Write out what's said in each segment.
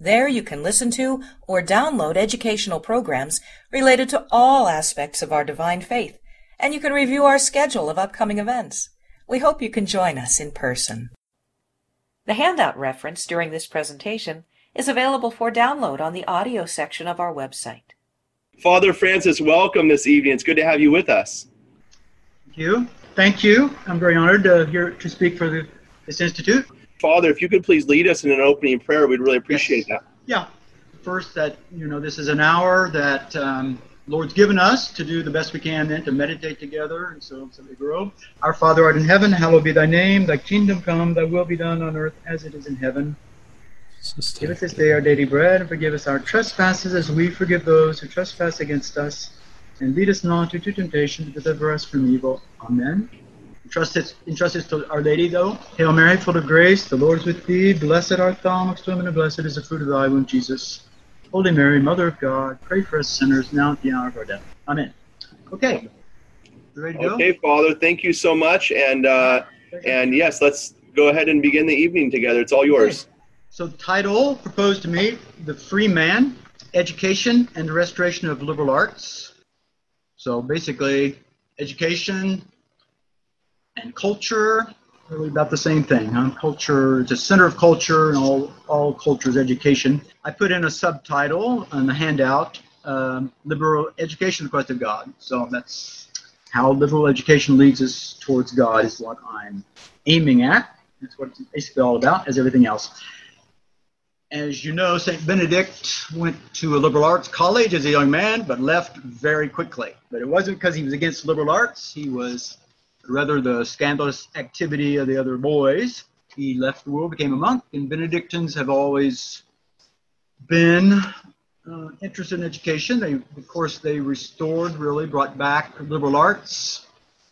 There you can listen to or download educational programs related to all aspects of our divine faith, and you can review our schedule of upcoming events. We hope you can join us in person. The handout reference during this presentation is available for download on the audio section of our website. Father Francis, welcome this evening. It's good to have you with us. Thank you. Thank you. I'm very honored to here to speak for the, this institute. Father, if you could please lead us in an opening prayer, we'd really appreciate yes. that. Yeah. First, that you know, this is an hour that um, Lord's given us to do the best we can, then to meditate together, and so so we grow. Our Father art in heaven, hallowed be thy name. Thy kingdom come. Thy will be done on earth as it is in heaven. Sustain. Give us this day our daily bread, and forgive us our trespasses as we forgive those who trespass against us. And lead us not into temptation, but deliver us from evil. Amen. Entrust it, entrust to Our Lady, though. Hail Mary, full of grace, the Lord is with thee. Blessed art thou amongst women, and blessed is the fruit of thy womb, Jesus. Holy Mary, Mother of God, pray for us sinners now at the hour of our death. Amen. Okay. ready to go? Okay, Father, thank you so much. And uh, and yes, let's go ahead and begin the evening together. It's all yours. Okay. So, title proposed to me: "The Free Man: Education and the Restoration of Liberal Arts." So, basically, education, and culture, really about the same thing. Huh? Culture, it's a center of culture, and all, all culture is education. I put in a subtitle on the handout, um, Liberal Education, the Quest of God. So that's how liberal education leads us towards God is what I'm aiming at. That's what it's basically all about, as everything else. As you know, St. Benedict went to a liberal arts college as a young man, but left very quickly. But it wasn't because he was against liberal arts. He was rather the scandalous activity of the other boys. He left the world, became a monk, and Benedictines have always been uh, interested in education. They, of course, they restored, really brought back liberal arts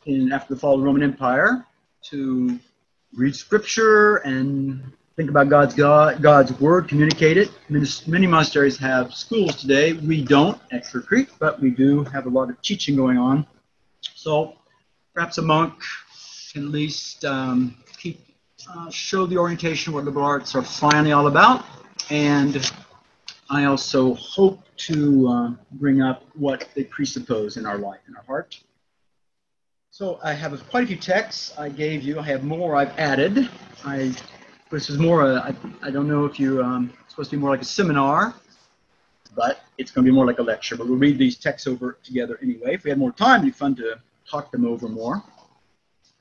in after the fall of the Roman Empire to read Scripture and think about God's God, God's Word, communicate it. Many, monasteries have schools today. We don't at Creek, but we do have a lot of teaching going on. So perhaps a monk can at least um, keep uh, show the orientation what liberal arts are finally all about. And I also hope to uh, bring up what they presuppose in our life, in our heart. So I have quite a few texts I gave you. I have more I've added. I this is more a, I, I don't know if you um, it's supposed to be more like a seminar, but it's going to be more like a lecture. But we'll read these texts over together anyway. If we had more time, it'd be fun to talk them over more.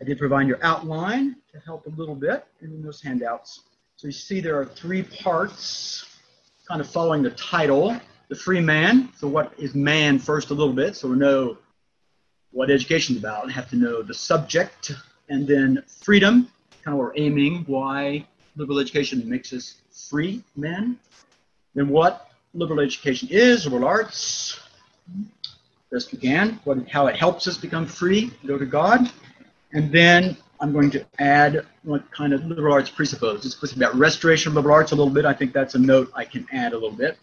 I did provide your outline to help a little bit in those handouts. So you see there are three parts kind of following the title. The free man, so what is man first a little bit, so we know what education is about, have to know the subject, and then freedom, kind of we're aiming why liberal education makes us free men. Then what liberal education is, liberal arts, best began, what, how it helps us become free, go to God. And then I'm going to add what kind of liberal arts presuppose. It's supposed about restoration of liberal arts a little bit. I think that's a note I can add a little bit.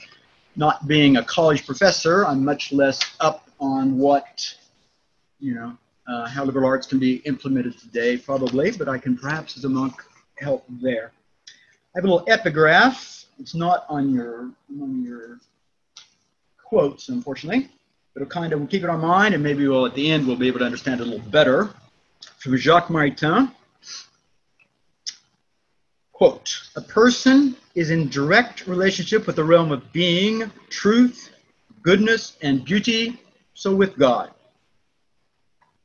Not being a college professor, I'm much less up on what, you know, uh, how liberal arts can be implemented today, probably, but I can perhaps as a monk help there. I have a little epigraph. It's not on your on your quotes, unfortunately. It'll kind of keep it on mind, and maybe we'll at the end we'll be able to understand it a little better. From Jacques Maritain, quote: "A person is in direct relationship with the realm of being, truth, goodness, and beauty. So with God,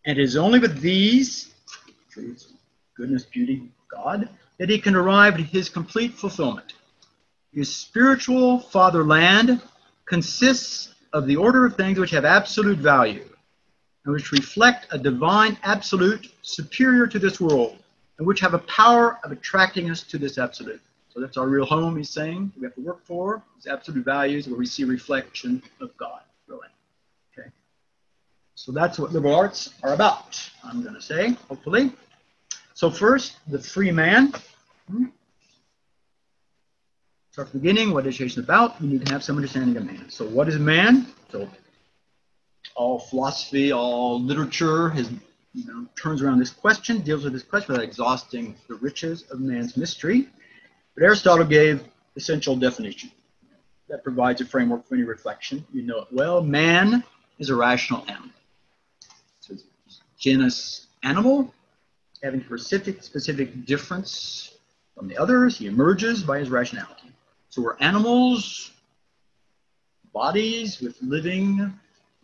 and it is only with these truth, goodness, beauty, God that he can arrive at his complete fulfillment. His spiritual fatherland consists of the order of things which have absolute value and which reflect a divine absolute superior to this world and which have a power of attracting us to this absolute. So that's our real home, he's saying, we have to work for, these absolute values where we see reflection of God, really. Okay. So that's what liberal arts are about, I'm going to say, hopefully. So first, the free man. Hmm? Start from the beginning, what education is about. We need to have some understanding of man. So what is man? So all philosophy, all literature has you know, turns around this question, deals with this question without exhausting the riches of man's mystery. But Aristotle gave essential definition that provides a framework for any reflection. You know it well. Man is a rational animal. So genus animal, having specific specific difference from the others, he emerges by his rationality. So we're animals, bodies with living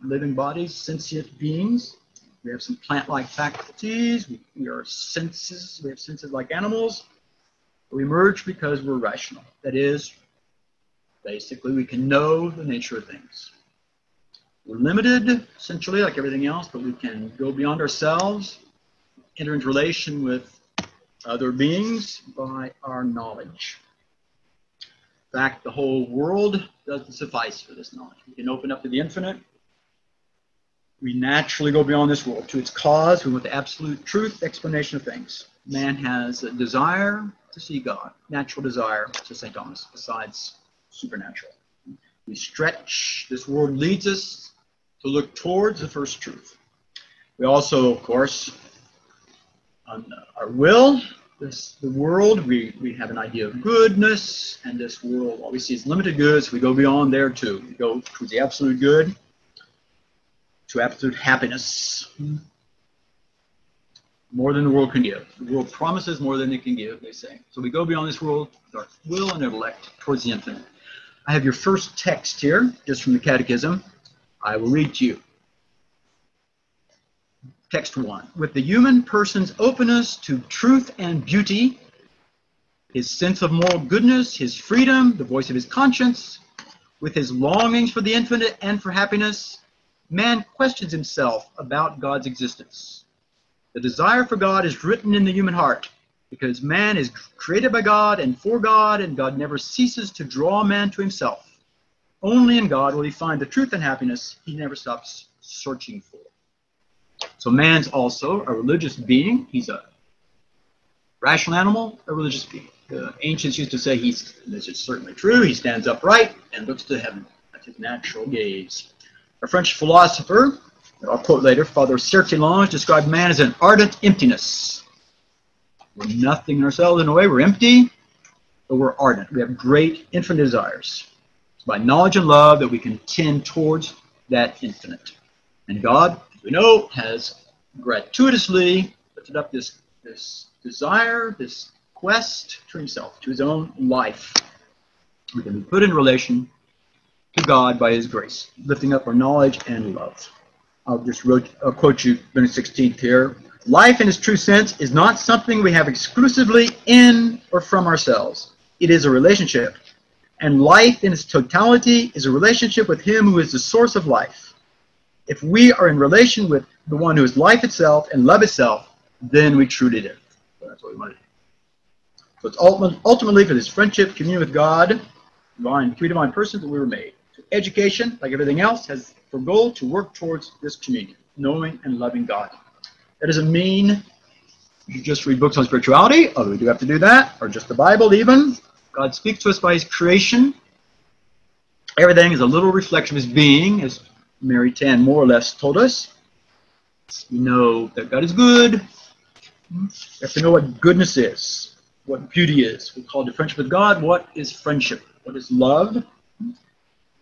living bodies, sentient beings. We have some plant-like faculties. We, we are senses. We have senses like animals. We emerge because we're rational. That is, basically, we can know the nature of things. We're limited, essentially, like everything else, but we can go beyond ourselves, enter into relation with other beings by our knowledge. In fact, the whole world doesn't suffice for this knowledge. We can open up to the infinite, we naturally go beyond this world to its cause. We want the absolute truth explanation of things. Man has a desire to see God, natural desire, to St. Thomas, besides supernatural. We stretch, this world leads us to look towards the first truth. We also, of course, on our will, this the world, we, we have an idea of goodness, and this world, all we see is limited goods. We go beyond there too. We go towards the absolute good to absolute happiness. More than the world can give. The world promises more than it can give, they say. So we go beyond this world with our will and intellect towards the infinite. I have your first text here, just from the Catechism. I will read to you. Text 1. With the human person's openness to truth and beauty, his sense of moral goodness, his freedom, the voice of his conscience, with his longings for the infinite and for happiness, man questions himself about God's existence. The desire for God is written in the human heart because man is created by God and for God, and God never ceases to draw man to himself. Only in God will he find the truth and happiness he never stops searching for. So man's also a religious being. He's a rational animal, a religious being. The ancients used to say he's, this is certainly true, he stands upright and looks to heaven. That's his natural gaze. A French philosopher, I'll quote later, Father Sertillanges described man as an ardent emptiness. We're nothing in ourselves in a way, we're empty, but we're ardent. We have great infinite desires. It's by knowledge and love that we can tend towards that infinite. And God, we know, has gratuitously lifted up this, this desire, this quest to himself, to his own life. We can be put in relation to God by His grace, lifting up our knowledge and love. I'll just wrote, I'll quote you Benedict XVI here. Life in its true sense is not something we have exclusively in or from ourselves. It is a relationship. And life in its totality is a relationship with Him who is the source of life. If we are in relation with the one who is life itself and love itself, then we truly live. So that's what we want to do. So it's ultimately for this friendship, communion with God, divine, three divine persons that we were made. Education, like everything else, has for goal to work towards this communion, knowing and loving God. That doesn't mean you just read books on spirituality, although we do have to do that, or just the Bible even. God speaks to us by his creation. Everything is a little reflection of his being, as Maritain more or less told us. We know that God is good. We have to know what goodness is, what beauty is. We call it friendship with God. What is friendship? What is love?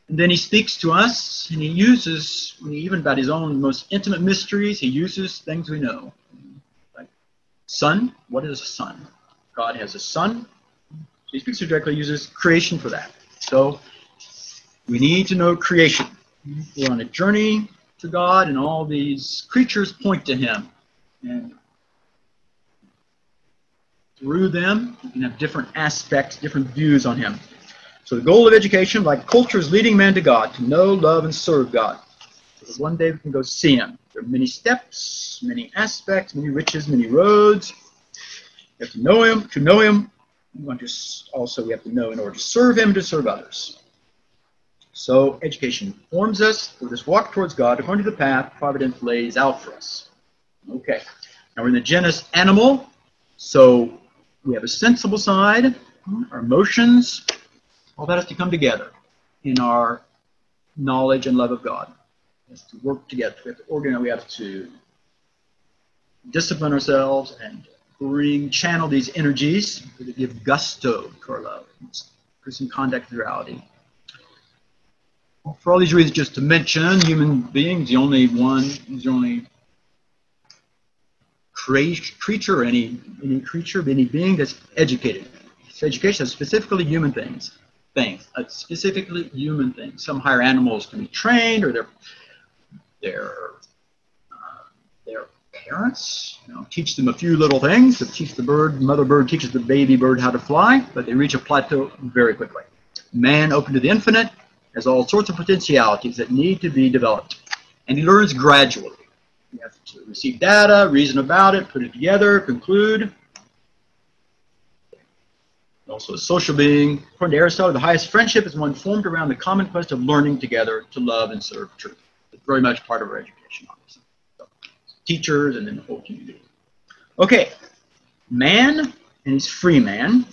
And then he speaks to us, and he uses, even about his own most intimate mysteries, he uses things we know. Like sun, what is a sun? God has a sun. He speaks directly, uses creation for that. So we need to know creation. We're on a journey to God, and all these creatures point to him. And through them, you can have different aspects, different views on him. So the goal of education, like culture, is leading man to God, to know, love, and serve God. So one day we can go see Him. There are many steps, many aspects, many riches, many roads. We have to know Him. To know Him, we want to also we have to know in order to serve Him, to serve others. So education forms us for this walk towards God according to the path Providence lays out for us. Okay. Now we're in the genus animal. So we have a sensible side, hmm, our emotions, all that has to come together in our knowledge and love of God. It has to work together. We have to organize, we have to discipline ourselves and bring, channel these energies to give gusto to our love, for some contact with reality for all these reasons, just to mention, human beings, the only one, the only creature, any any creature, any being that's educated. So education is specifically human things, things, uh, specifically human things. Some higher animals can be trained, or their their uh, parents, you know, teach them a few little things. To teach the bird, mother bird teaches the baby bird how to fly, but they reach a plateau very quickly. Man, open to the infinite, has all sorts of potentialities that need to be developed. And he learns gradually. You have to receive data, reason about it, put it together, conclude. Also a social being. According to Aristotle, the highest friendship is one formed around the common quest of learning together to love and serve truth. It's very much part of our education, obviously. So, teachers and then the whole community. Okay, man and he's free man.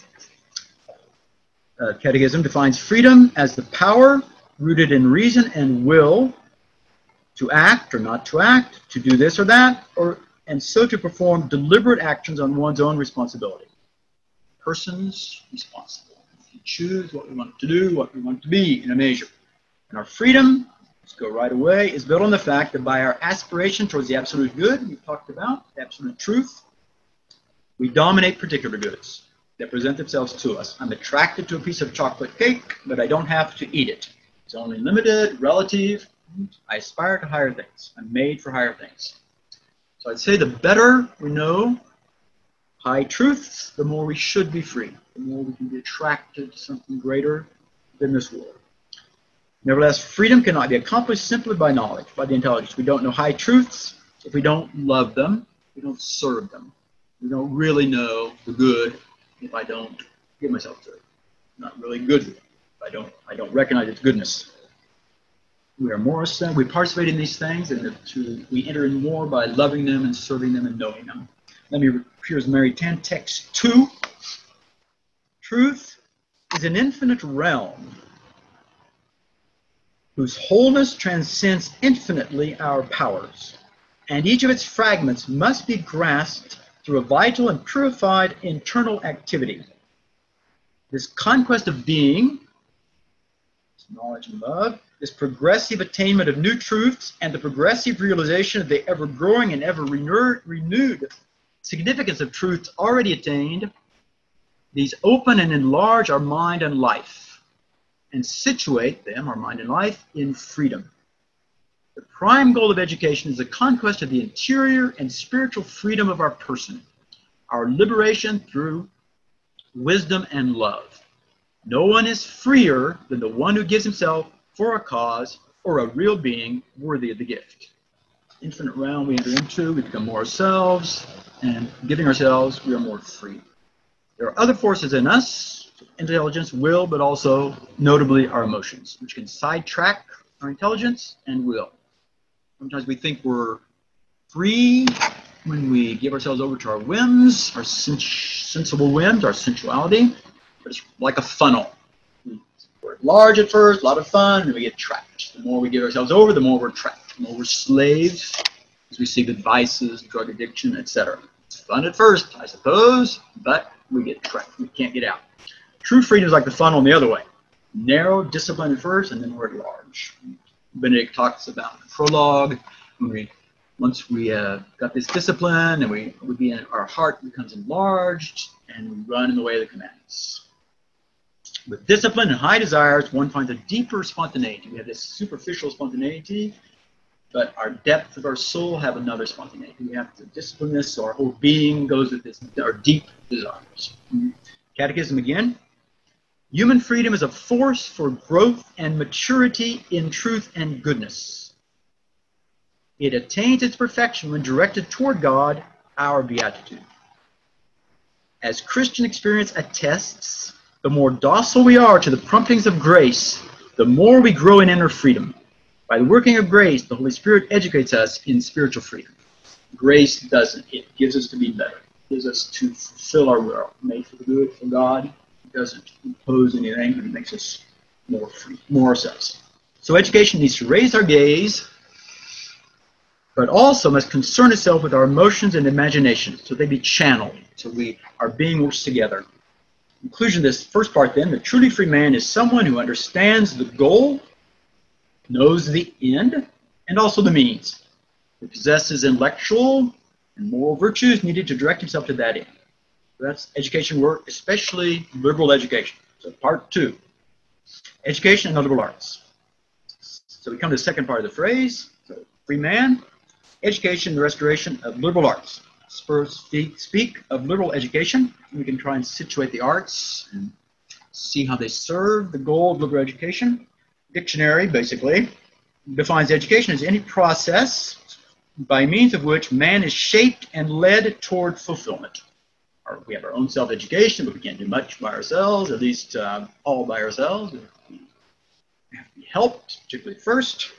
Uh, Catechism defines freedom as the power rooted in reason and will to act or not to act, to do this or that, or and so to perform deliberate actions on one's own responsibility. Persons responsible. We choose what we want to do, what we want to be in a measure. And our freedom, let's go right away, is built on the fact that by our aspiration towards the absolute good we talked about, the absolute truth, we dominate particular goods that present themselves to us. I'm attracted to a piece of chocolate cake, but I don't have to eat it. It's only limited, relative. I aspire to higher things. I'm made for higher things. So I'd say the better we know high truths, the more we should be free, the more we can be attracted to something greater than this world. Nevertheless, freedom cannot be accomplished simply by knowledge, by the intelligence. We don't know high truths if we don't love them, we don't serve them. We don't really know the good if I don't give myself to it. I'm not really good with it. I don't, I don't recognize its goodness. We are more so we participate in these things, and to, we enter in more by loving them and serving them and knowing them. Let me here's Maritain, text 2. Truth is an infinite realm whose wholeness transcends infinitely our powers, and each of its fragments must be grasped through a vital and purified internal activity. This conquest of being knowledge and love, this progressive attainment of new truths, and the progressive realization of the ever growing and ever renewed significance of truths already attained, these open and enlarge our mind and life and situate them, our mind and life, in freedom. The prime goal of education is the conquest of the interior and spiritual freedom of our person, our liberation through wisdom and love. No one is freer than the one who gives himself for a cause or a real being worthy of the gift. Infinite realm we enter into, we become more ourselves, and giving ourselves, we are more free. There are other forces in us, intelligence, will, but also notably our emotions, which can sidetrack our intelligence and will. Sometimes we think we're free when we give ourselves over to our whims, our sens- sensible whims, our sensuality it's like a funnel. We're large at first, a lot of fun, and we get trapped. The more we give ourselves over, the more we're trapped. The more we're slaves as we see good vices, drug addiction, etc. It's fun at first, I suppose, but we get trapped. We can't get out. True freedom is like the funnel in the other way. Narrow, discipline at first, and then we're at large. Benedict talks about the prologue. When we, once we uh, got this discipline and we, we be in, our heart becomes enlarged and we run in the way of the commandments. With discipline and high desires, one finds a deeper spontaneity. We have this superficial spontaneity, but our depth of our soul have another spontaneity. We have to discipline this so our whole being goes with this, our deep desires. Catechism again. Human freedom is a force for growth and maturity in truth and goodness. It attains its perfection when directed toward God, our beatitude. As Christian experience attests, the more docile we are to the promptings of grace, the more we grow in inner freedom. By the working of grace, the Holy Spirit educates us in spiritual freedom. Grace doesn't. It gives us to be better. It gives us to fulfill our will, made for the good, for God. It doesn't impose anything, but it makes us more free, more ourselves. So education needs to raise our gaze, but also must concern itself with our emotions and imagination, so they be channeled, so we our being works together. Conclusion of this first part then, the truly free man is someone who understands the goal, knows the end, and also the means. He possesses intellectual and moral virtues needed to direct himself to that end. That's education work, especially liberal education. So part two, education and the liberal arts. So we come to the second part of the phrase, so free man, education, the restoration of liberal arts. First, speak, speak of liberal education. We can try and situate the arts and see how they serve the goal of liberal education. Dictionary, basically, defines education as any process by means of which man is shaped and led toward fulfillment. Our, we have our own self-education, but we can't do much by ourselves, at least uh, all by ourselves. We have to be helped, particularly first.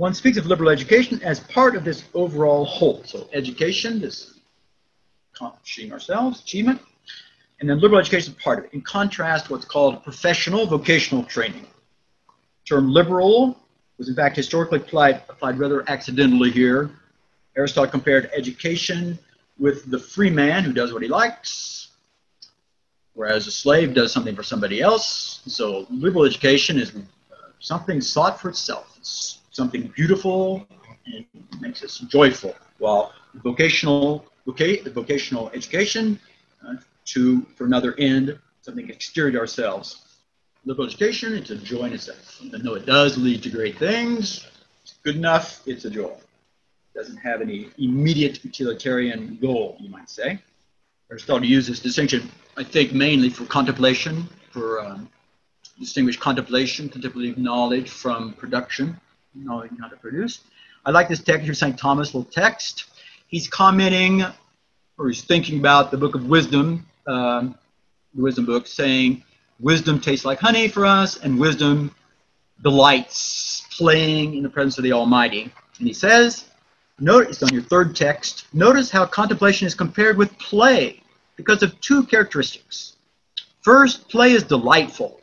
One speaks of liberal education as part of this overall whole. So education, this accomplishing ourselves, achievement, and then liberal education is part of it. In contrast, what's called professional vocational training. The term liberal was in fact historically applied, applied rather accidentally here. Aristotle compared education with the free man who does what he likes, whereas a slave does something for somebody else. So liberal education is uh, something sought for itself. It's something beautiful and makes us joyful. While vocational, voca- vocational education uh, to for another end, something exterior to ourselves liberal education, it's a joy in itself. Even though it does lead to great things, it's good enough, it's a joy. It doesn't have any immediate utilitarian goal, you might say. Aristotle uses this distinction, I think, mainly for contemplation, for um, distinguish contemplation, contemplative knowledge from production, knowing how to produce. I like this text here, St. Thomas, little text. He's commenting, or he's thinking about the book of wisdom, um, the wisdom book, saying, Wisdom tastes like honey for us, and wisdom delights playing in the presence of the Almighty. And he says, notice on your third text, notice how contemplation is compared with play because of two characteristics. First, play is delightful,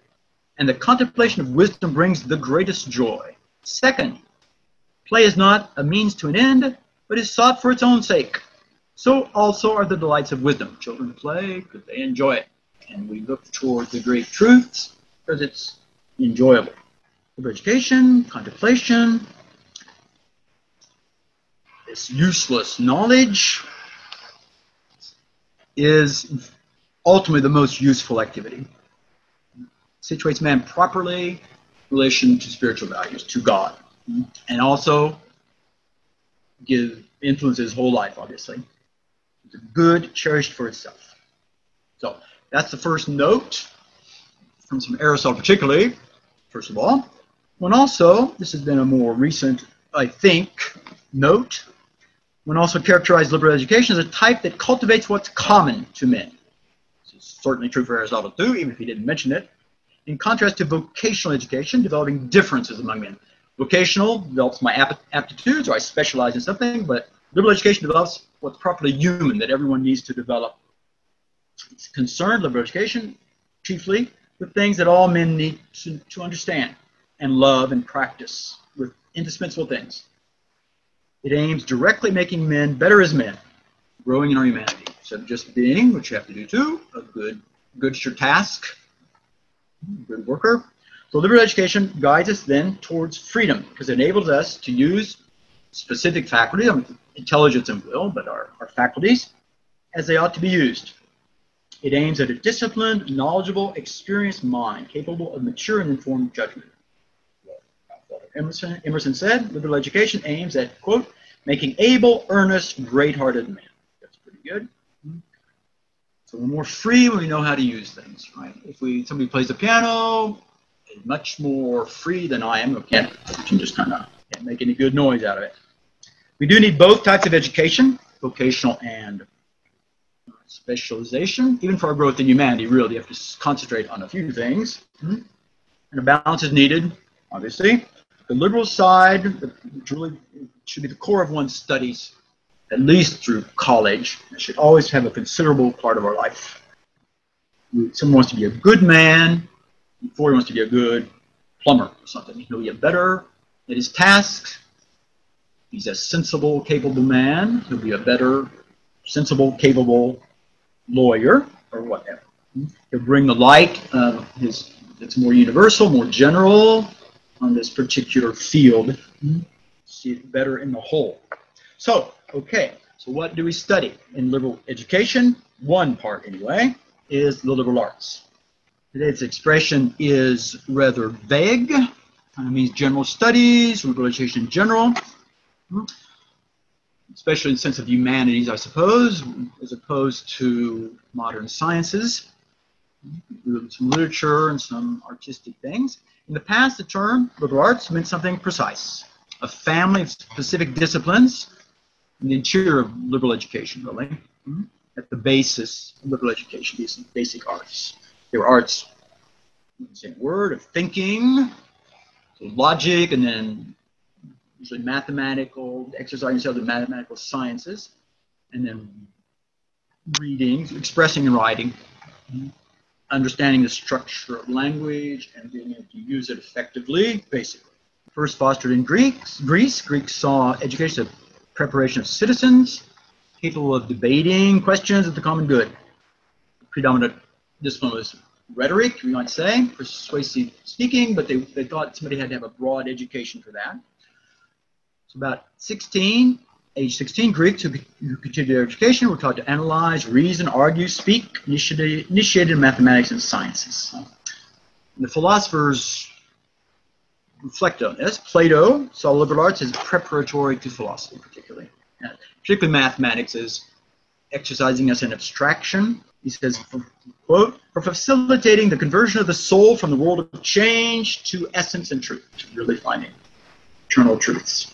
and the contemplation of wisdom brings the greatest joy. Second, play is not a means to an end, but is sought for its own sake. So also are the delights of wisdom. Children play because they enjoy it and we look toward the great truths because it's enjoyable. Education, contemplation, this useless knowledge is ultimately the most useful activity. It Situates man properly relation to spiritual values, to God, and also give influence his whole life, obviously. It's good, cherished for itself. So that's the first note from some Aristotle, particularly, first of all. When also, this has been a more recent, I think, note, when also characterized liberal education as a type that cultivates what's common to men. This is certainly true for Aristotle too, even if he didn't mention it. In contrast to vocational education, developing differences among men. Vocational develops my aptitudes, or I specialize in something, but liberal education develops what's properly human that everyone needs to develop it's concerned, liberal education, chiefly with things that all men need to, to understand and love and practice with indispensable things. It aims directly making men better as men, growing in our humanity. Instead of just being, which you have to do too, a good, good your task, good worker. So liberal education guides us then towards freedom because it enables us to use specific faculties, um, intelligence and will, but our, our faculties, as they ought to be used. It aims at a disciplined, knowledgeable, experienced mind capable of mature and informed judgment. Emerson, Emerson said, liberal education aims at, quote, making able, earnest, great-hearted men. That's pretty good. So we're more free when we know how to use things, right? If we somebody plays the piano, much more free than I am. I can't, can just kind of can't make any good noise out of it. We do need both types of education, vocational and specialization. Even for our growth in humanity, really, you have to concentrate on a few things. Hmm? And a balance is needed, obviously. The liberal side, which really should be the core of one's studies, at least through college, it should always have a considerable part of our life. Someone wants to be a good man before he wants to be a good plumber or something. He'll be a better at his tasks. He's a sensible, capable man. He'll be a better, sensible, capable lawyer or whatever. He'll bring the light of his that's more universal, more general on this particular field. See it better in the whole. So, okay, so what do we study in liberal education? One part, anyway, is the liberal arts. Today's expression is rather vague. It means general studies, liberal education in general, especially in the sense of humanities, I suppose, as opposed to modern sciences some literature and some artistic things. In the past, the term liberal arts meant something precise, a family of specific disciplines in the interior of liberal education, really, mm-hmm. at the basis of liberal education, these basic arts. They were arts, same word, of thinking, so logic, and then usually mathematical, exercising yourself in mathematical sciences, and then reading, expressing and writing. Mm-hmm understanding the structure of language and being able to use it effectively, basically. First fostered in Greeks, Greece, Greeks saw education as preparation of citizens capable of debating questions of the common good. The predominant discipline was rhetoric, we might say, persuasive speaking, but they, they thought somebody had to have a broad education for that. So about 16, age 16, Greeks who, who continued their education were taught to analyze, reason, argue, speak, initiated, initiated mathematics and sciences. And the philosophers reflect on this. Plato saw liberal arts as preparatory to philosophy, particularly. Particularly mathematics is exercising as an abstraction. He says, quote, for facilitating the conversion of the soul from the world of change to essence and truth, to really finding eternal truths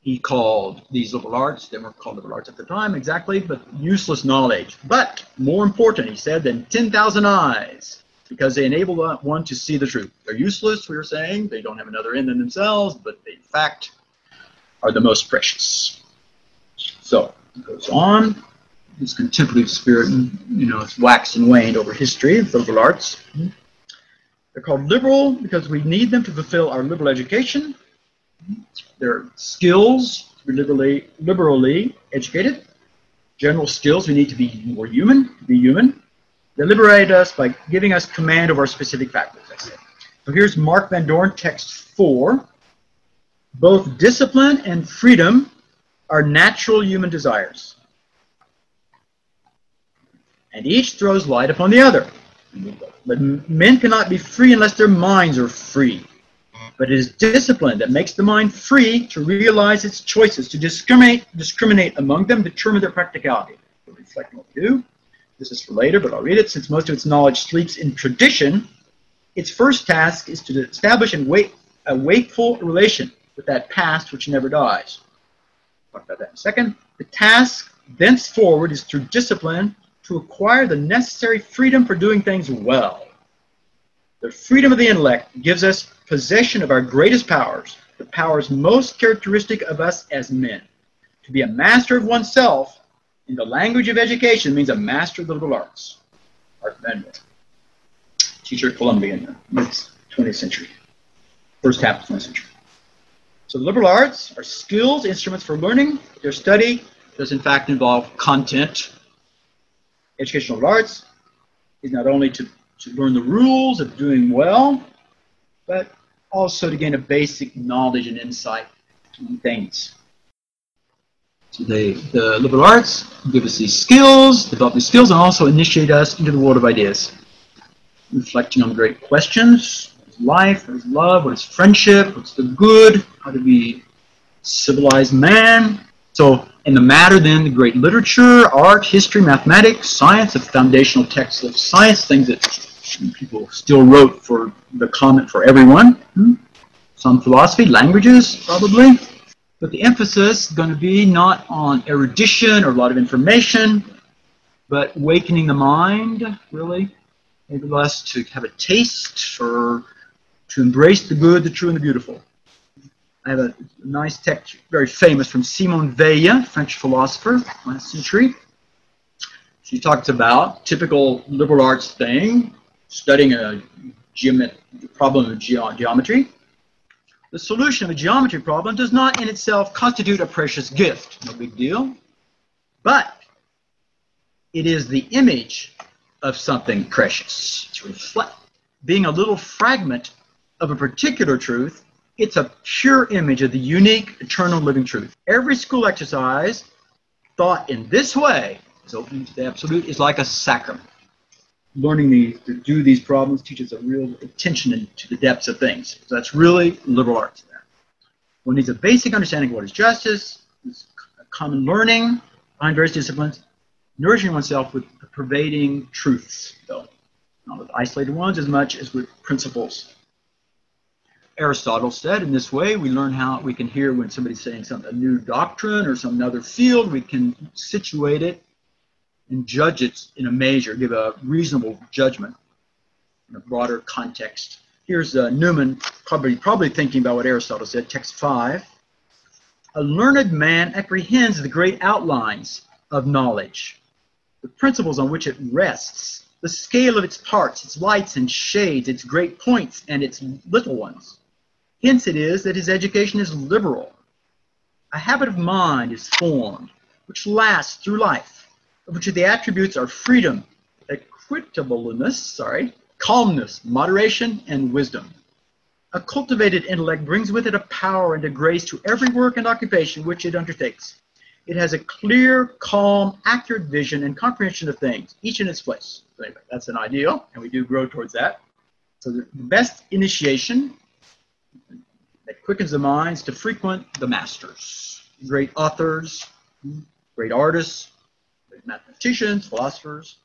he called these liberal arts, they weren't called liberal arts at the time exactly, but useless knowledge. But more important, he said, than 10,000 eyes, because they enable one to see the truth. They're useless, we were saying. They don't have another end in themselves, but they, in fact, are the most precious. So, it goes on. This contemplative spirit, you know, it's waxed and waned over history, the liberal arts. They're called liberal because we need them to fulfill our liberal education, their skills, to be liberally, liberally educated. General skills, we need to be more human, to be human. They liberate us by giving us command over our specific faculties. So here's Mark Van Doren, text 4. Both discipline and freedom are natural human desires. And each throws light upon the other. But men cannot be free unless their minds are free but it is discipline that makes the mind free to realize its choices, to discriminate, discriminate among them, determine their practicality. Reflect what we do. This is for later, but I'll read it. Since most of its knowledge sleeps in tradition, its first task is to establish a wakeful relation with that past which never dies. Talk about that in a second. The task thenceforward is through discipline to acquire the necessary freedom for doing things well. The freedom of the intellect gives us possession of our greatest powers, the powers most characteristic of us as men. To be a master of oneself in the language of education means a master of the liberal arts. Art Manual. Teacher at Columbia in the mid 20th century, first half of the 20th century. So the liberal arts are skills, instruments for learning. Their study does in fact involve content. Educational arts is not only to, to learn the rules of doing well, but also to gain a basic knowledge and insight on things. So they, the liberal arts give us these skills, develop these skills, and also initiate us into the world of ideas. Reflecting on great questions, what is life, what is love, what is friendship, what's the good, how to be civilized man. So in the matter then, the great literature, art, history, mathematics, science, the foundational texts of science, things that people still wrote for the comment for everyone. Hmm? Some philosophy, languages, probably. But the emphasis is going to be not on erudition or a lot of information, but awakening the mind, really. Maybe less to have a taste or to embrace the good, the true, and the beautiful. I have a nice text, very famous, from Simone Weil, French philosopher, last century. She talks about typical liberal arts thing, studying a geomet- problem of ge- geometry. The solution of a geometry problem does not in itself constitute a precious gift, no big deal, but it is the image of something precious. It's reflect, being a little fragment of a particular truth, it's a pure image of the unique, eternal, living truth. Every school exercise thought in this way is opening to the absolute is like a sacrament. Learning the, to do these problems teaches a real attention to the depths of things. So that's really liberal arts there. One needs a basic understanding of what is justice, common learning behind various disciplines, nourishing oneself with the pervading truths, though, not with isolated ones as much as with principles. Aristotle said in this way, we learn how we can hear when somebody's saying something, a new doctrine or some other field, we can situate it and judge it in a measure, give a reasonable judgment in a broader context. Here's uh, Newman probably, probably thinking about what Aristotle said, text 5. A learned man apprehends the great outlines of knowledge, the principles on which it rests, the scale of its parts, its lights and shades, its great points and its little ones. Hence it is that his education is liberal. A habit of mind is formed, which lasts through life, of the attributes are freedom, equitableness, sorry, calmness, moderation, and wisdom. A cultivated intellect brings with it a power and a grace to every work and occupation which it undertakes. It has a clear, calm, accurate vision and comprehension of things, each in its place. So anyway, that's an ideal, and we do grow towards that. So the best initiation that quickens the minds to frequent the masters, great authors, great artists, mathematicians, philosophers.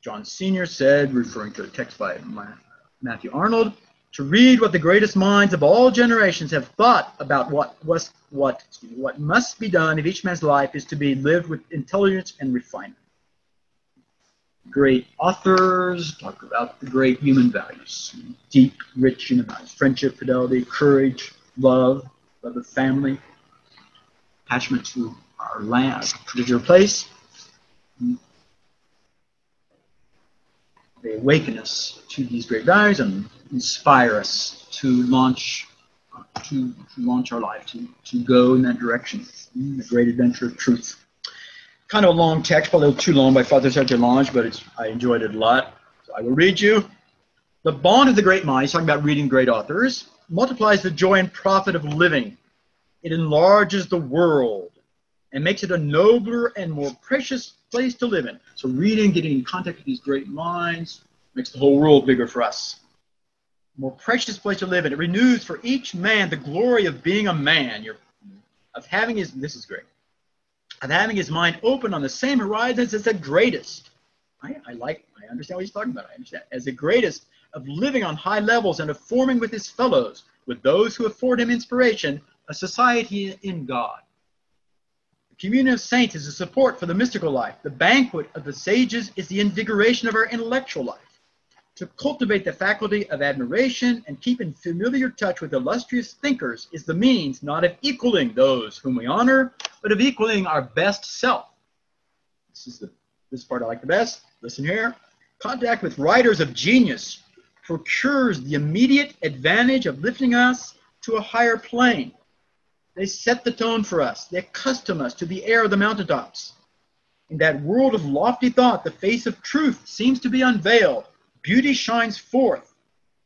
John Senior said, referring to a text by Matthew Arnold, to read what the greatest minds of all generations have thought about what was what what must be done if each man's life is to be lived with intelligence and refinement. Great authors talk about the great human values, deep, rich human values, friendship, fidelity, courage, love, love of family, attachment to our land, particular place. They awaken us to these great values and inspire us to launch to, to launch our life, to, to go in that direction, mm, the great adventure of truth. Kind of a long text, probably a little too long, this had to launch, but it's, I enjoyed it a lot. So I will read you. The bond of the great mind, he's talking about reading great authors, multiplies the joy and profit of living. It enlarges the world and makes it a nobler and more precious place to live in. So reading, getting in contact with these great minds, makes the whole world bigger for us more precious place to live in. It renews for each man the glory of being a man, You're, of having his, this is great, of having his mind open on the same horizons as the greatest. I, I like, I understand what he's talking about. I understand. As the greatest of living on high levels and of forming with his fellows, with those who afford him inspiration, a society in God. The communion of saints is a support for the mystical life. The banquet of the sages is the invigoration of our intellectual life to cultivate the faculty of admiration and keep in familiar touch with illustrious thinkers is the means not of equaling those whom we honor, but of equaling our best self. This is the this part I like the best. Listen here. Contact with writers of genius procures the immediate advantage of lifting us to a higher plane. They set the tone for us. They accustom us to the air of the mountaintops. In that world of lofty thought, the face of truth seems to be unveiled beauty shines forth.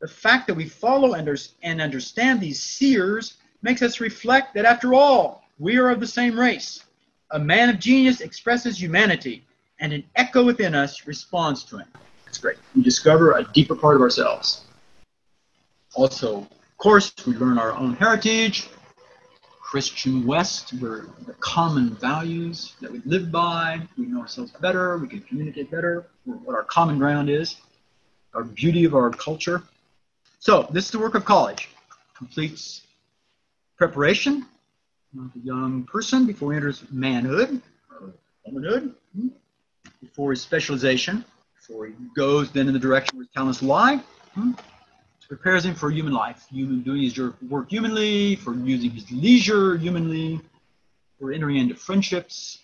The fact that we follow and understand these seers makes us reflect that after all, we are of the same race. A man of genius expresses humanity, and an echo within us responds to him. It's great. We discover a deeper part of ourselves. Also, of course, we learn our own heritage, Christian West, where the common values that we live by, we know ourselves better, we can communicate better, what our common ground is our beauty of our culture. So this is the work of college. Completes preparation. Of the young person before he enters manhood or womanhood, before his specialization, before he goes then in the direction where his talents lie, hmm, prepares him for human life, human doing his work humanly, for using his leisure humanly, for entering into friendships.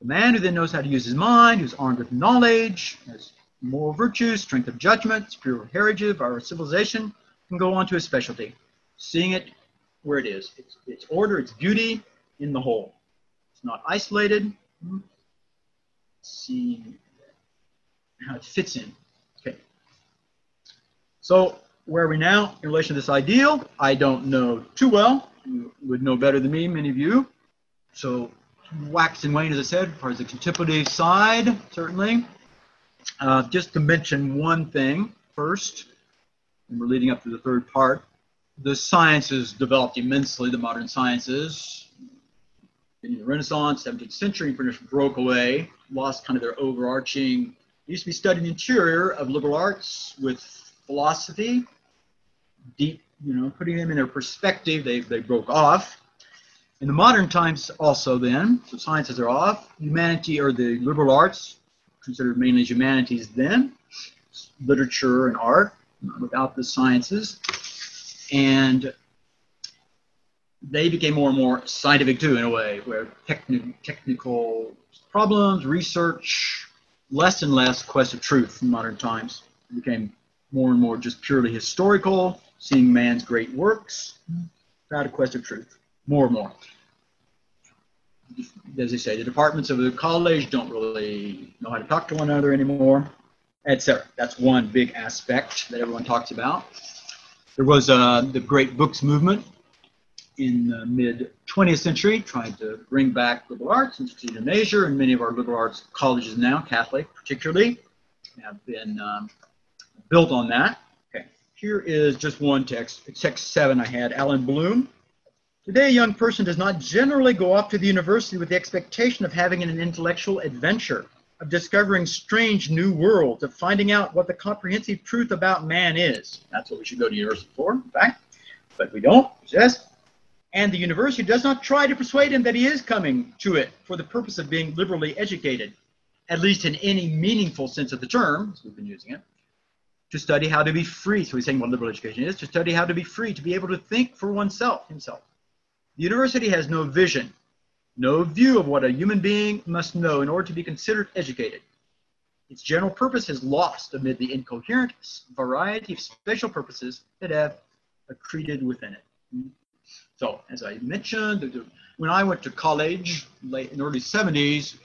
The man who then knows how to use his mind, who's armed with knowledge, has moral virtues, strength of judgment, spiritual heritage of our civilization, can go on to his specialty, seeing it where it is. Its, its order, its beauty in the whole. It's not isolated. Hmm. See how it fits in. So where are we now in relation to this ideal? I don't know too well. You would know better than me, many of you. So wax and wane, as I said, as far as the contemplative side, certainly. Uh, just to mention one thing first, and we're leading up to the third part. The sciences developed immensely, the modern sciences. In the Renaissance, 17th century, pretty much broke away, lost kind of their overarching. used to be studied the interior of liberal arts with philosophy, deep, you know, putting them in their perspective. They, they broke off. In the modern times, also, then, so sciences are off. Humanity or the liberal arts, considered mainly humanities then, literature and art, without the sciences. And they became more and more scientific too, in a way, where techni- technical problems, research, less and less quest of truth in modern times. Became more and more just purely historical, seeing man's great works, without a quest of truth, more and more. As they say, the departments of the college don't really know how to talk to one another anymore, etc. That's one big aspect that everyone talks about. There was uh, the great books movement in the mid 20th century, trying to bring back liberal arts succeed in measure, and many of our liberal arts colleges now, Catholic particularly, have been um, built on that. Okay, here is just one text, text seven I had, Allan Bloom. Today, a young person does not generally go off to the university with the expectation of having an intellectual adventure, of discovering strange new worlds, of finding out what the comprehensive truth about man is. That's what we should go to university for, in fact. But we don't, yes. And the university does not try to persuade him that he is coming to it for the purpose of being liberally educated, at least in any meaningful sense of the term, as we've been using it, to study how to be free. So he's saying what liberal education is, to study how to be free, to be able to think for oneself, himself. The university has no vision, no view of what a human being must know in order to be considered educated. Its general purpose is lost amid the incoherent variety of special purposes that have accreted within it. So, as I mentioned, when I went to college late in the early 70s,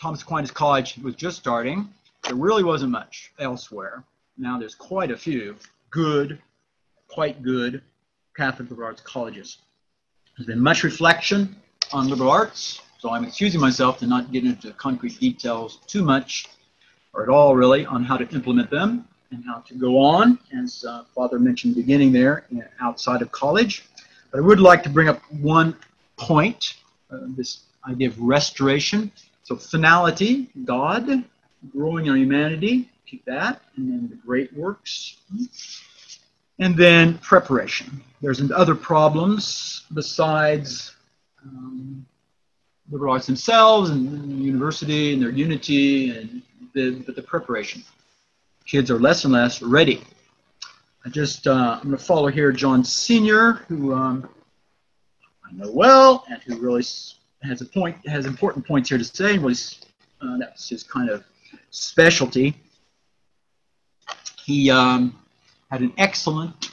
Thomas Aquinas College was just starting. There really wasn't much elsewhere. Now there's quite a few good, quite good Catholic liberal arts colleges. There's been much reflection on liberal arts, so I'm excusing myself to not get into concrete details too much, or at all really, on how to implement them and how to go on, as uh, Father mentioned beginning there, outside of college. But I would like to bring up one point, uh, this idea of restoration. So finality, God, growing our humanity, keep that, and then the great works. And then preparation. There's other problems besides um, liberal arts themselves and the university and their unity and the, but the preparation. Kids are less and less ready. I just, uh, I'm going to follow here John Senior, who um, I know well and who really has a point, has important points here to say. Was uh, that's his kind of specialty. He um, had an excellent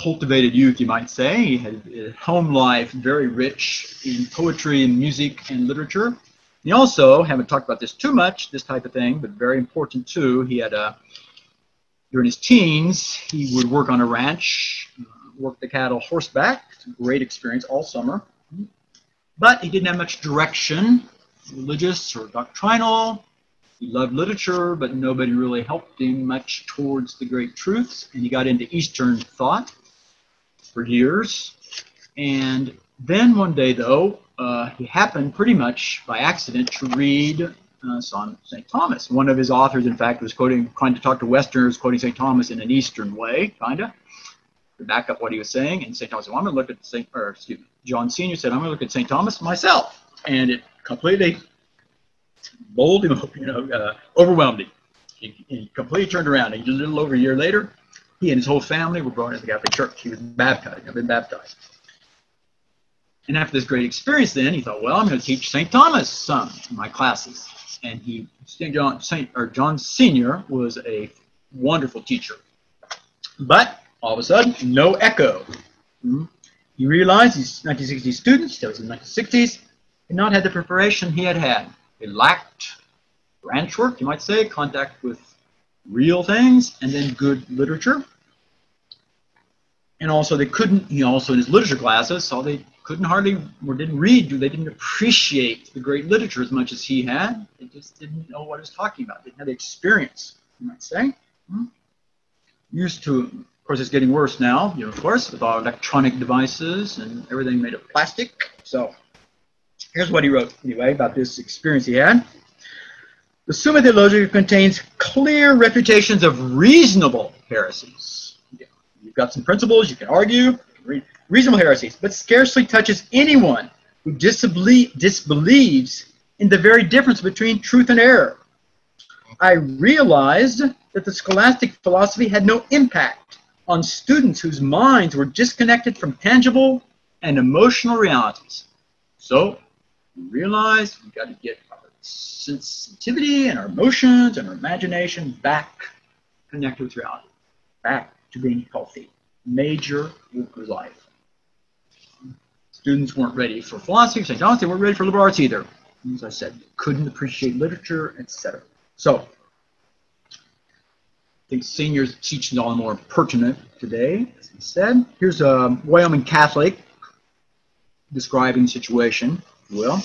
cultivated youth, you might say. He had a home life very rich in poetry and music and literature. He also, haven't talked about this too much, this type of thing, but very important too. He had a, during his teens, he would work on a ranch, work the cattle horseback. It's a great experience all summer. But he didn't have much direction, religious or doctrinal. He loved literature, but nobody really helped him much towards the great truths. And he got into Eastern thought for years. And then one day, though, uh, he happened pretty much by accident to read uh, St. Thomas. One of his authors, in fact, was quoting, trying to talk to Westerners, quoting St. Thomas in an Eastern way, kind of, to back up what he was saying. And St. Thomas said, well, I'm going to look at St. or excuse me, John Senior said, I'm going to look at St. Thomas myself. And it completely bowled him, you know, uh, overwhelmed him. He, he completely turned around. And A little over a year later, he and his whole family were brought into the Catholic Church. He was baptized, I've been baptized. And after this great experience, then he thought, well, I'm going to teach St. Thomas some in my classes. And he, St. John, St. or John Senior was a wonderful teacher. But all of a sudden, no echo. Hmm? He realized these 1960s students, that was in the 1960s, had not had the preparation he had had. They lacked branch work, you might say, contact with real things, and then good literature. And also, they couldn't, he also in his literature classes saw they couldn't hardly or didn't read, do they didn't appreciate the great literature as much as he had. They just didn't know what he was talking about. They didn't have the experience, you might say. Hmm? Used to, of course, it's getting worse now, you know, of course, with all electronic devices and everything made of plastic. So here's what he wrote, anyway, about this experience he had. The Summa Theologica contains clear refutations of reasonable heresies. You've got some principles, you can argue, reasonable heresies, but scarcely touches anyone who disbelie- disbelieves in the very difference between truth and error. I realized that the scholastic philosophy had no impact on students whose minds were disconnected from tangible and emotional realities. So, we realized we've got to get our sensitivity and our emotions and our imagination back connected with reality, back to being healthy. Major work of life students weren't ready for philosophy, St. John's, they weren't ready for liberal arts either. As I said, couldn't appreciate literature, etc. So, I think Senior's teaching is all more pertinent today, as he said. Here's a Wyoming Catholic describing the situation, will,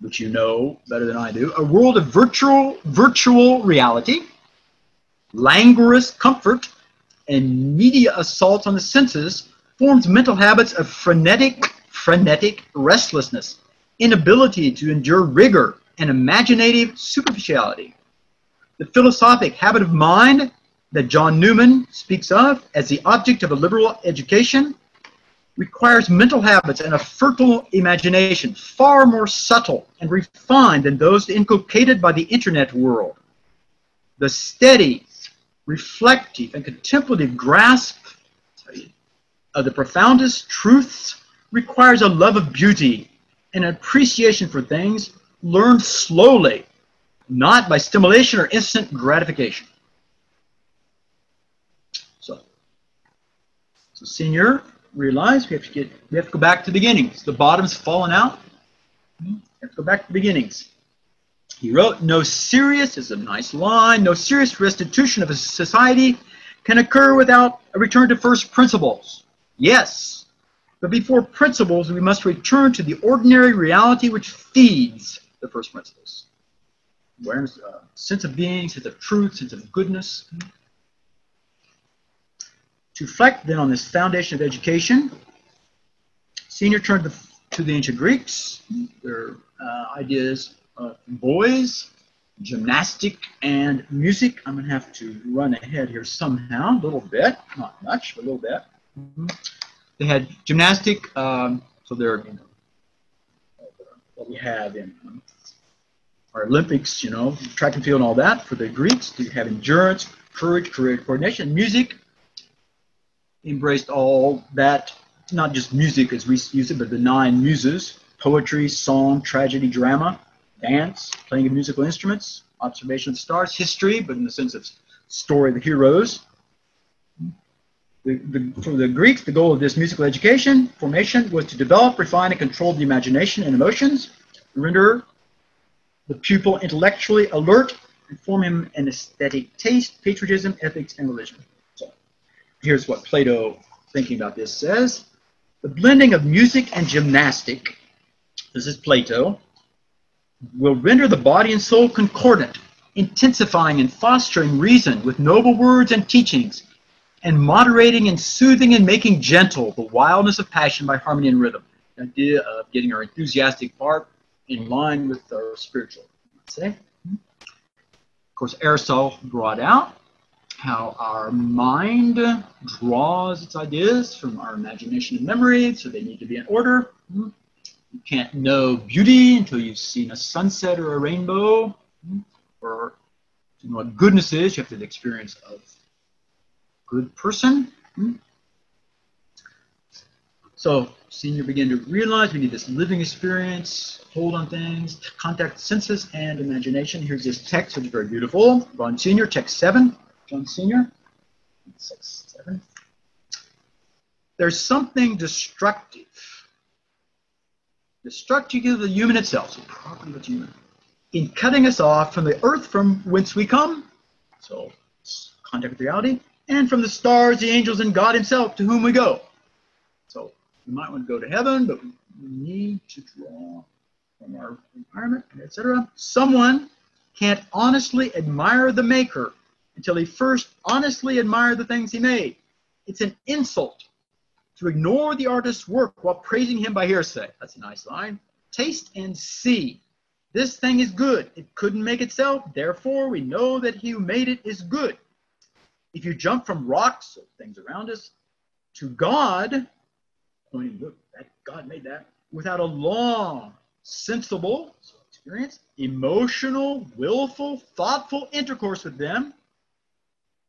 which you know better than I do. A world of virtual virtual reality, languorous comfort, and media assault on the senses forms mental habits of frenetic, frenetic restlessness, inability to endure rigor, and imaginative superficiality. The philosophic habit of mind that John Newman speaks of as the object of a liberal education requires mental habits and a fertile imagination far more subtle and refined than those inculcated by the internet world. The steady, reflective, and contemplative grasp of the profoundest truths requires a love of beauty and an appreciation for things learned slowly, not by stimulation or instant gratification. So, so Senior, realize we have to get we have to go back to the beginnings. The bottom's fallen out. We have to go back to the beginnings. He wrote, "No serious is a nice line. No serious restitution of a society can occur without a return to first principles." Yes, but before principles, we must return to the ordinary reality which feeds the first principles. Awareness, uh, sense of being, sense of truth, sense of goodness. To reflect then on this foundation of education, Senior turned to, to the ancient Greeks, their uh, ideas of boys, gymnastic, and music. I'm going to have to run ahead here somehow, a little bit, not much, but a little bit. Mm-hmm. They had gymnastic, um, so they're you know what we have in um, our Olympics, you know, track and field and all that. For the Greeks, they have endurance, courage, career coordination, music. Embraced all that, not just music as we use it, but the nine muses: poetry, song, tragedy, drama, dance, playing of musical instruments, observation of stars, history, but in the sense of story of the heroes, the, the, for the Greeks, the goal of this musical education formation was to develop, refine, and control the imagination and emotions, render the pupil intellectually alert, and form him an aesthetic taste, patriotism, ethics, and religion. Here's what Plato, thinking about this, says. The blending of music and gymnastic, this is Plato, will render the body and soul concordant, intensifying and fostering reason with noble words and teachings, and moderating and soothing and making gentle the wildness of passion by harmony and rhythm. The idea of getting our enthusiastic part in line with our spiritual. Say. Of course, Aristotle brought out how our mind draws its ideas from our imagination and memory, so they need to be in order. You can't know beauty until you've seen a sunset or a rainbow, or To know what goodness is, you have to have the experience of good person. Hmm? So, Senior begin to realize we need this living experience, hold on things, contact senses and imagination. Here's this text, which is very beautiful. John Senior, text seven. John Senior, six, seven. There's something destructive. Destructive of the human itself, so property of the human, in cutting us off from the earth from whence we come, so contact with reality, and from the stars, the angels, and God Himself to whom we go. So we might want to go to heaven, but we need to draw from our environment, etc. Someone can't honestly admire the Maker until he first honestly admired the things he made. It's an insult to ignore the artist's work while praising him by hearsay. That's a nice line. Taste and see. This thing is good. It couldn't make itself. Therefore, we know that he who made it is good. If you jump from rocks or things around us to God, pointing, look, that God made that, without a long, sensible experience, emotional, willful, thoughtful intercourse with them,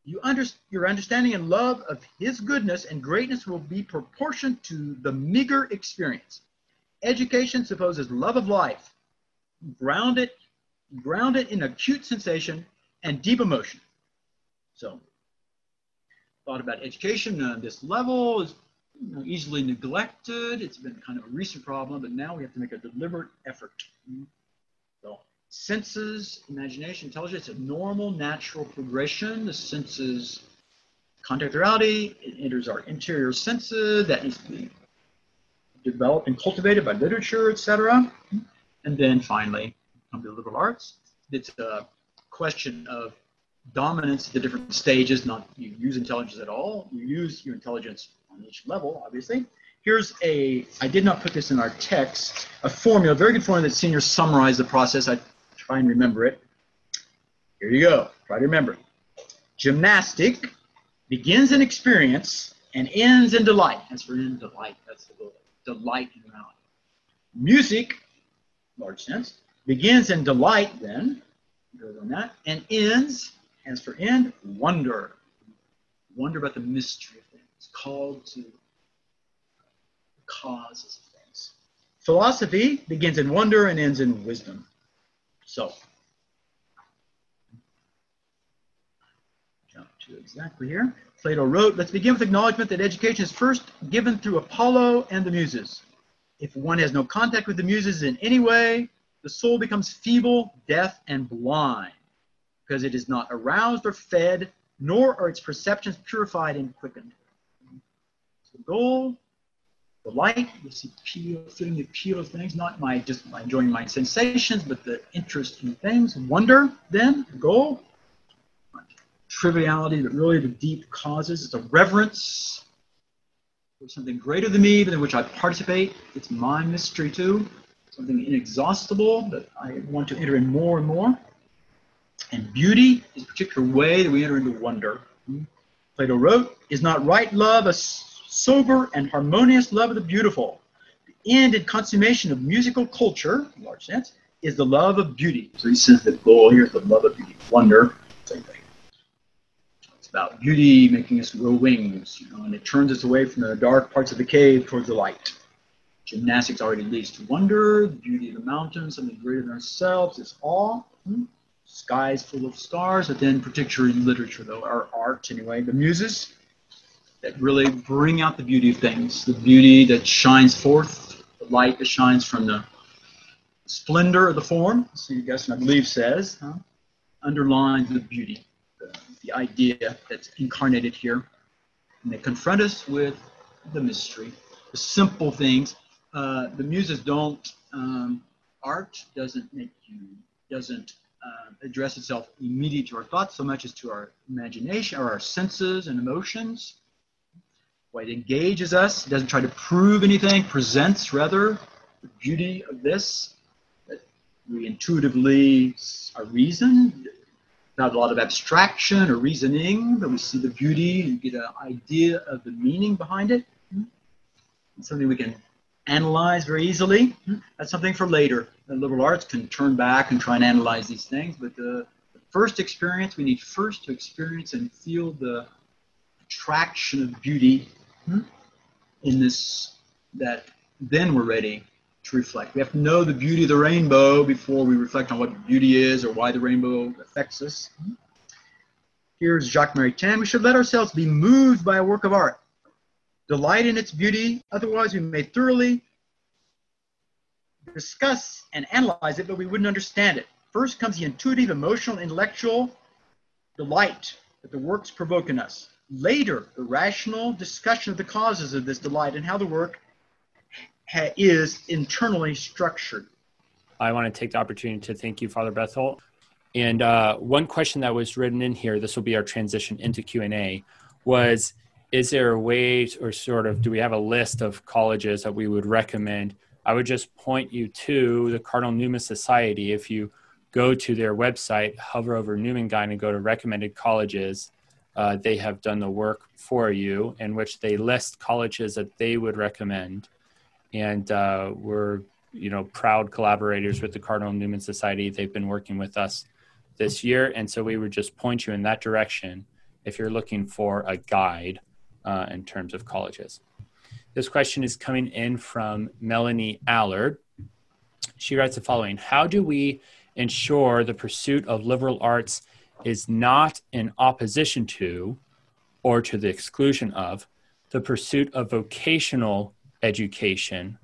you under, your understanding and love of his goodness and greatness will be proportioned to the meager experience. Education supposes love of life, grounded, grounded in acute sensation and deep emotion. So thought about education on this level is you know, easily neglected. It's been kind of a recent problem, but now we have to make a deliberate effort. Senses, imagination, intelligence, a normal, natural progression. The senses, contact reality, it enters our interior senses. That needs to be developed and cultivated by literature, etc. And then finally, come to the liberal arts. It's a question of dominance at the different stages, not you use intelligence at all. You use your intelligence on each level, obviously. Here's a, I did not put this in our text, a formula, a very good formula that Senior's summarize the process. I try and remember it. Here you go. Try to remember. Gymnastic begins in experience and ends in delight. As for in delight, that's the goal. Delight in reality. Music, large sense, begins in delight then, goes on that, and ends as for end, wonder. Wonder about the mystery of things, called to the causes of things. Philosophy begins in wonder and ends in wisdom. So, jump to exactly here. Plato wrote, let's begin with acknowledgement that education is first given through Apollo and the Muses. If one has no contact with the Muses in any way, the soul becomes feeble, deaf, and blind because it is not aroused or fed, nor are its perceptions purified and quickened. So the goal, the light, you see appeal, feeling the of things, not my just my enjoying my sensations, but the interest in things. Wonder, then, the goal. Triviality, but really the deep causes. It's a reverence for something greater than me, but in which I participate. It's my mystery too. Something inexhaustible that I want to enter in more and more. And beauty is a particular way that we enter into wonder. Hmm? Plato wrote, Is not right love a sober and harmonious love of the beautiful? The end and consummation of musical culture, in large sense, is the love of beauty. So he says the goal here is the love of beauty. Wonder, same thing. It's about beauty making us grow wings, you know, and it turns us away from the dark parts of the cave towards the light. Gymnastics already leads to wonder, the beauty of the mountains, something greater than ourselves is awe. Hmm? skies full of stars, but then particularly literature, though, our art anyway, the muses that really bring out the beauty of things, the beauty that shines forth, the light that shines from the splendor of the form. So you I believe, says, huh? underlines the beauty, the, the idea that's incarnated here. And they confront us with the mystery, the simple things. Uh, the muses don't, um, art doesn't make you, doesn't uh, address itself immediately to our thoughts so much as to our imagination or our senses and emotions. It engages us, it doesn't try to prove anything, presents rather the beauty of this that we intuitively are reason, not a lot of abstraction or reasoning, but we see the beauty and get an idea of the meaning behind it. Hmm? It's something we can analyze very easily. Hmm? That's something for later. The liberal arts can turn back and try and analyze these things, but the, the first experience, we need first to experience and feel the attraction of beauty in this, that then we're ready to reflect. We have to know the beauty of the rainbow before we reflect on what beauty is or why the rainbow affects us. Here's Jacques Maritain. We should let ourselves be moved by a work of art, delight in its beauty, otherwise, we may thoroughly discuss and analyze it, but we wouldn't understand it. First comes the intuitive, emotional, intellectual delight that the works provoke in us. Later, the rational discussion of the causes of this delight and how the work is internally structured. I want to take the opportunity to thank you, Father Bethel. And uh, one question that was written in here, this will be our transition into Q&A, was is there a way or sort of do we have a list of colleges that we would recommend? I would just point you to the Cardinal Newman Society. If you go to their website, hover over Newman Guide and go to recommended colleges, uh, they have done the work for you in which they list colleges that they would recommend. And uh, we're, you know, proud collaborators with the Cardinal Newman Society. They've been working with us this year. And so we would just point you in that direction if you're looking for a guide uh, in terms of colleges. This question is coming in from Melanie Allard. She writes the following How do we ensure the pursuit of liberal arts is not in opposition to or to the exclusion of the pursuit of vocational education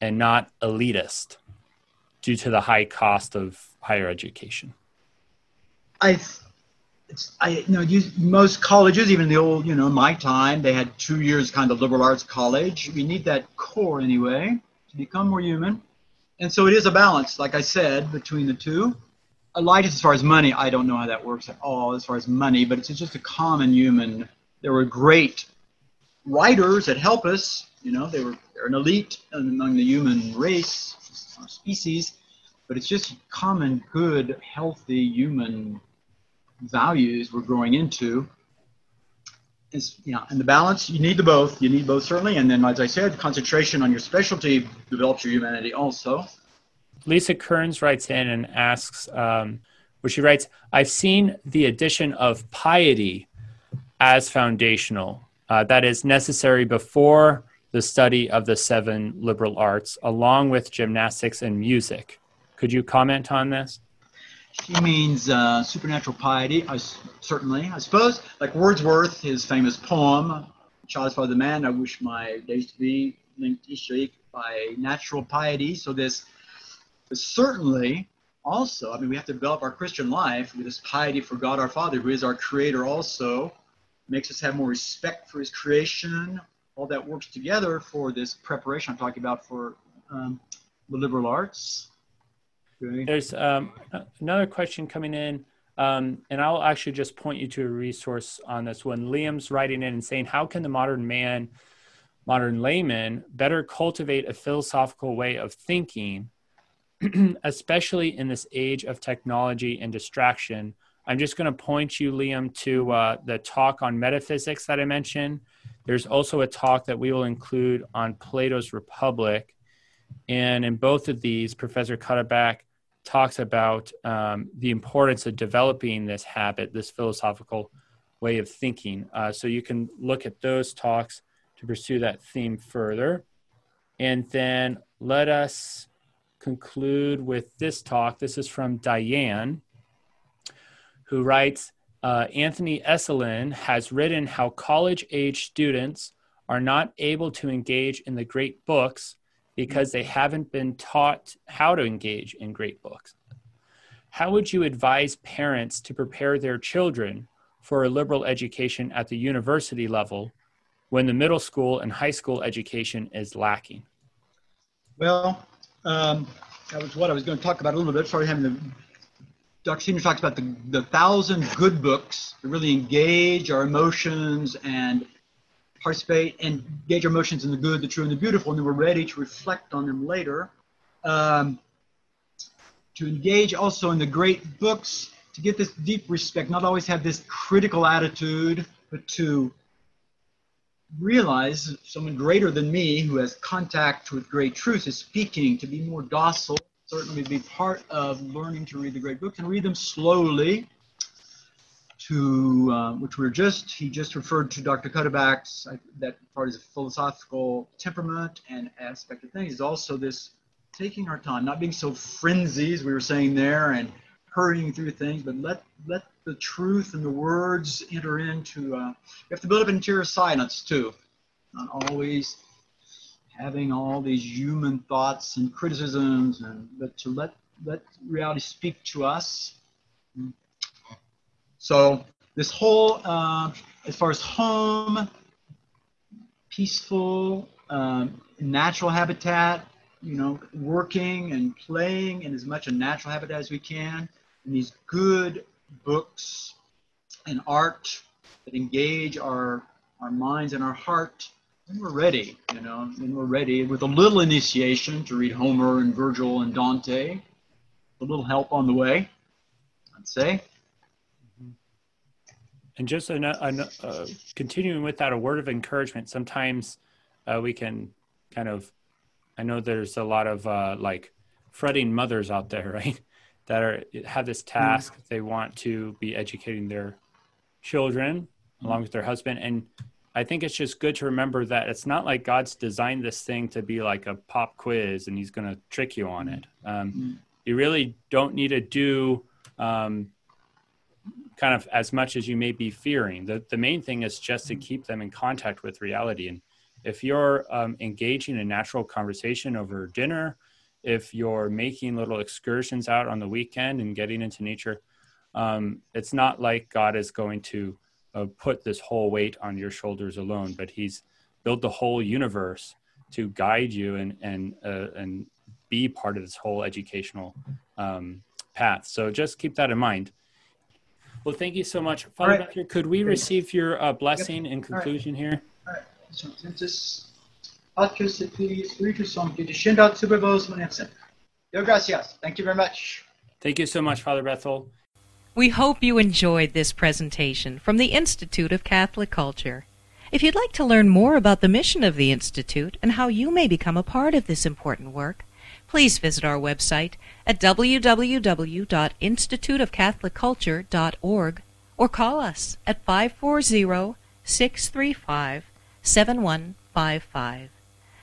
and not elitist due to the high cost of higher education? I, it's, I, you know, most colleges, even the old, you know, my time, they had two years kind of liberal arts college. We need that core anyway to become more human. And so it is a balance, like I said, between the two. Light as far as money, I don't know how that works at all as far as money, but it's just a common human. There were great writers that help us, you know, they were they're an elite among the human race, species, but it's just common, good, healthy human values we're growing into. Is, you know, and the balance, you need the both. You need both certainly, and then, as I said, concentration on your specialty develops your humanity also. Lisa Kearns writes in and asks, um, where she writes, "I've seen the addition of piety as foundational, uh, that is necessary before the study of the seven liberal arts, along with gymnastics and music. Could you comment on this?" She means uh, supernatural piety, I, certainly, I suppose. Like Wordsworth, his famous poem, Child for the Man, I wish my days to be linked each by natural piety. So this, this certainly also, I mean, we have to develop our Christian life with this piety for God our Father, who is our creator also, makes us have more respect for his creation. All that works together for this preparation I'm talking about for um, the liberal arts. There's um, another question coming in, um, and I'll actually just point you to a resource on this one. Liam's writing in and saying, How can the modern man, modern layman, better cultivate a philosophical way of thinking, especially in this age of technology and distraction? I'm just going to point you, Liam, to uh, the talk on metaphysics that I mentioned. There's also a talk that we will include on Plato's Republic. And in both of these, Professor Cuddeback talks about um, the importance of developing this habit, this philosophical way of thinking. Uh, so you can look at those talks to pursue that theme further. And then let us conclude with this talk. This is from Diane, who writes uh, Anthony Esolen has written how college age students are not able to engage in the great books because they haven't been taught how to engage in great books. How would you advise parents to prepare their children for a liberal education at the university level when the middle school and high school education is lacking? Well, um, that was what I was going to talk about a little bit. Sorry, having the Dr. Senior talks about the, the thousand good books that really engage our emotions and participate and gauge our emotions in the good, the true, and the beautiful, and then we're ready to reflect on them later. Um, to engage also in the great books, to get this deep respect, not always have this critical attitude, but to realize someone greater than me who has contact with great truth is speaking, to be more docile, certainly be part of learning to read the great books and read them slowly to uh, which we're just he just referred to Dr. Cuddeback's uh, that part is a philosophical temperament and aspect of things is also this taking our time, not being so frenzied we were saying there, and hurrying through things, but let let the truth and the words enter into. Uh, we have to build up interior silence too, not always having all these human thoughts and criticisms, and but to let let reality speak to us. So this whole, uh, as far as home, peaceful, um, natural habitat, you know, working and playing in as much a natural habitat as we can, and these good books and art that engage our our minds and our heart when we're ready, you know, when we're ready with a little initiation to read Homer and Virgil and Dante, a little help on the way, I'd say. And just a, a, uh, continuing with that, a word of encouragement. Sometimes uh, we can kind of, I know there's a lot of uh, like fretting mothers out there, right? That are have this task. They want to be educating their children mm. along with their husband, and I think it's just good to remember that it's not like God's designed this thing to be like a pop quiz and He's going to trick you on it. Um, mm. You really don't need to do um, kind of as much as you may be fearing. The, the main thing is just to keep them in contact with reality. And if you're um, engaging in natural conversation over dinner, if you're making little excursions out on the weekend and getting into nature, um, it's not like God is going to uh, put this whole weight on your shoulders alone, but He's built the whole universe to guide you and and uh, and be part of this whole educational um, path. So just keep that in mind. Well, thank you so much. Father right. Could we receive your uh, blessing in conclusion here? All right. Gracias. Thank you very much. Thank you so much, Father Bethel. We hope you enjoyed this presentation from the Institute of Catholic Culture. If you'd like to learn more about the mission of the Institute and how you may become a part of this important work, please visit our website at www.instituteofcatholicculture.org or call us at 540-635-7155.